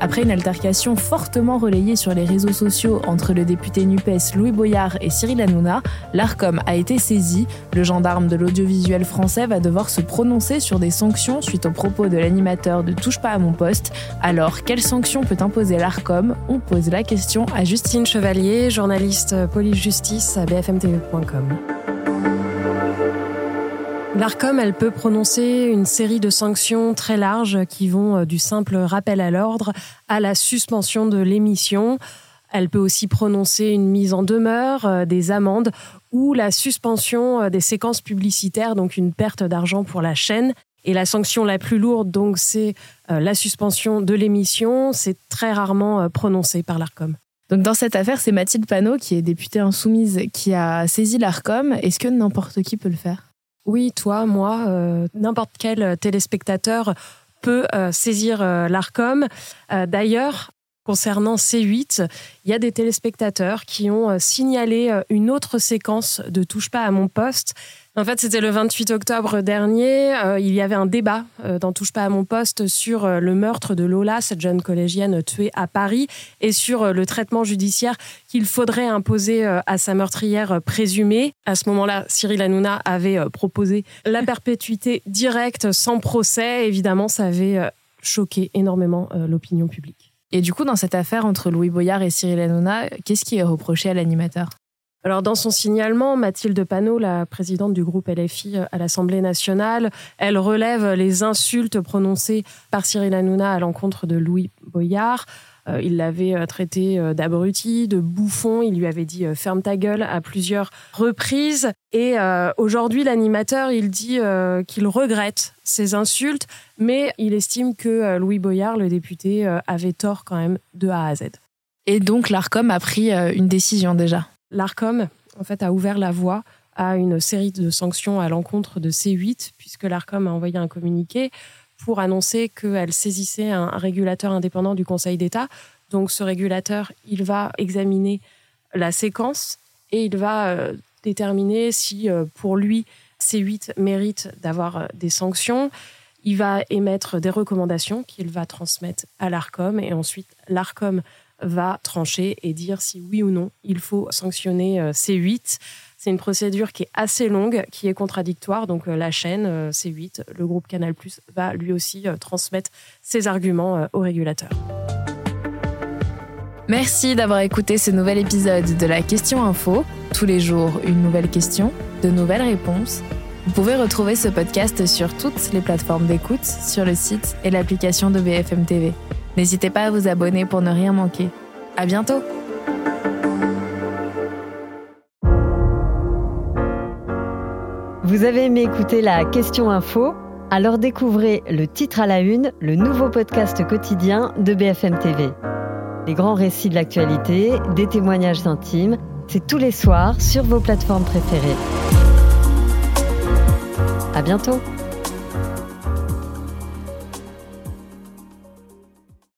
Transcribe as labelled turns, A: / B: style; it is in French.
A: Après une altercation fortement relayée sur les réseaux sociaux entre le député NUPES Louis Boyard et Cyril Hanouna, l'ARCOM a été saisi. Le gendarme de l'audiovisuel français va devoir se prononcer sur des sanctions suite aux propos de l'animateur de Touche pas à mon poste. Alors, quelles sanctions peut imposer l'ARCOM? On pose la question à Justine Chevalier, journaliste police-justice à bfmtv.com. L'ARCOM, elle peut prononcer une série de sanctions très larges qui vont euh, du simple rappel à l'ordre à la suspension de l'émission. Elle peut aussi prononcer une mise en demeure, euh, des amendes ou la suspension euh, des séquences publicitaires, donc une perte d'argent pour la chaîne. Et la sanction la plus lourde, donc, c'est la suspension de l'émission. C'est très rarement prononcé par l'ARCOM. Donc dans cette affaire, c'est Mathilde Panot, qui est députée insoumise, qui a saisi l'ARCOM. Est-ce que n'importe qui peut le faire?
B: Oui, toi, moi, euh, n'importe quel téléspectateur peut euh, saisir euh, l'ARCOM. D'ailleurs, concernant C8, il y a des téléspectateurs qui ont signalé une autre séquence de Touche pas à mon poste en fait, c'était le 28 octobre dernier. Euh, il y avait un débat euh, dans Touche pas à mon poste sur euh, le meurtre de Lola, cette jeune collégienne tuée à Paris, et sur le traitement judiciaire qu'il faudrait imposer à sa meurtrière présumée. À ce moment-là, Cyril Hanouna avait proposé la perpétuité directe sans procès. Évidemment, ça avait choqué énormément l'opinion publique.
A: Et du coup, dans cette affaire entre Louis Boyard et Cyril Hanouna, qu'est-ce qui est reproché à l'animateur?
B: Alors dans son signalement, Mathilde Panot, la présidente du groupe LFI à l'Assemblée nationale, elle relève les insultes prononcées par Cyril Hanouna à l'encontre de Louis Boyard. Euh, il l'avait euh, traité euh, d'abruti, de bouffon, il lui avait dit ferme ta gueule à plusieurs reprises. Et aujourd'hui, l'animateur, il dit qu'il regrette ces insultes, mais il estime que Louis Boyard, le député, avait tort quand même de A à Z.
A: Et donc l'ARCOM a pris une décision déjà?
B: L'ARCOM, en fait, a ouvert la voie à une série de sanctions à l'encontre de C8, puisque l'ARCOM a envoyé un communiqué pour annoncer qu'elle saisissait un régulateur indépendant du Conseil d'État. Donc ce régulateur, il va examiner la séquence et il va euh, déterminer si euh, pour lui C8 mérite d'avoir euh, des sanctions. Il va émettre des recommandations qu'il va transmettre à l'ARCOM et ensuite l'ARCOM va trancher et dire si oui ou non il faut sanctionner euh, C8. C'est une procédure qui est assez longue, qui est contradictoire. Donc euh, la chaîne euh, C8, le groupe Canal+, va lui aussi transmettre ses arguments au régulateur.
A: Merci d'avoir écouté ce nouvel épisode de la Question Info. Tous les jours, une nouvelle question, de nouvelles réponses. Vous pouvez retrouver ce podcast sur toutes les plateformes d'écoute, sur le site et l'application de BFM TV. N'hésitez pas à vous abonner pour ne rien manquer. À bientôt!
C: Vous avez aimé écouter la question info? Alors découvrez le titre à la une, le nouveau podcast quotidien de BFM TV. Les grands récits de l'actualité, des témoignages intimes, c'est tous les soirs sur vos plateformes préférées. À bientôt!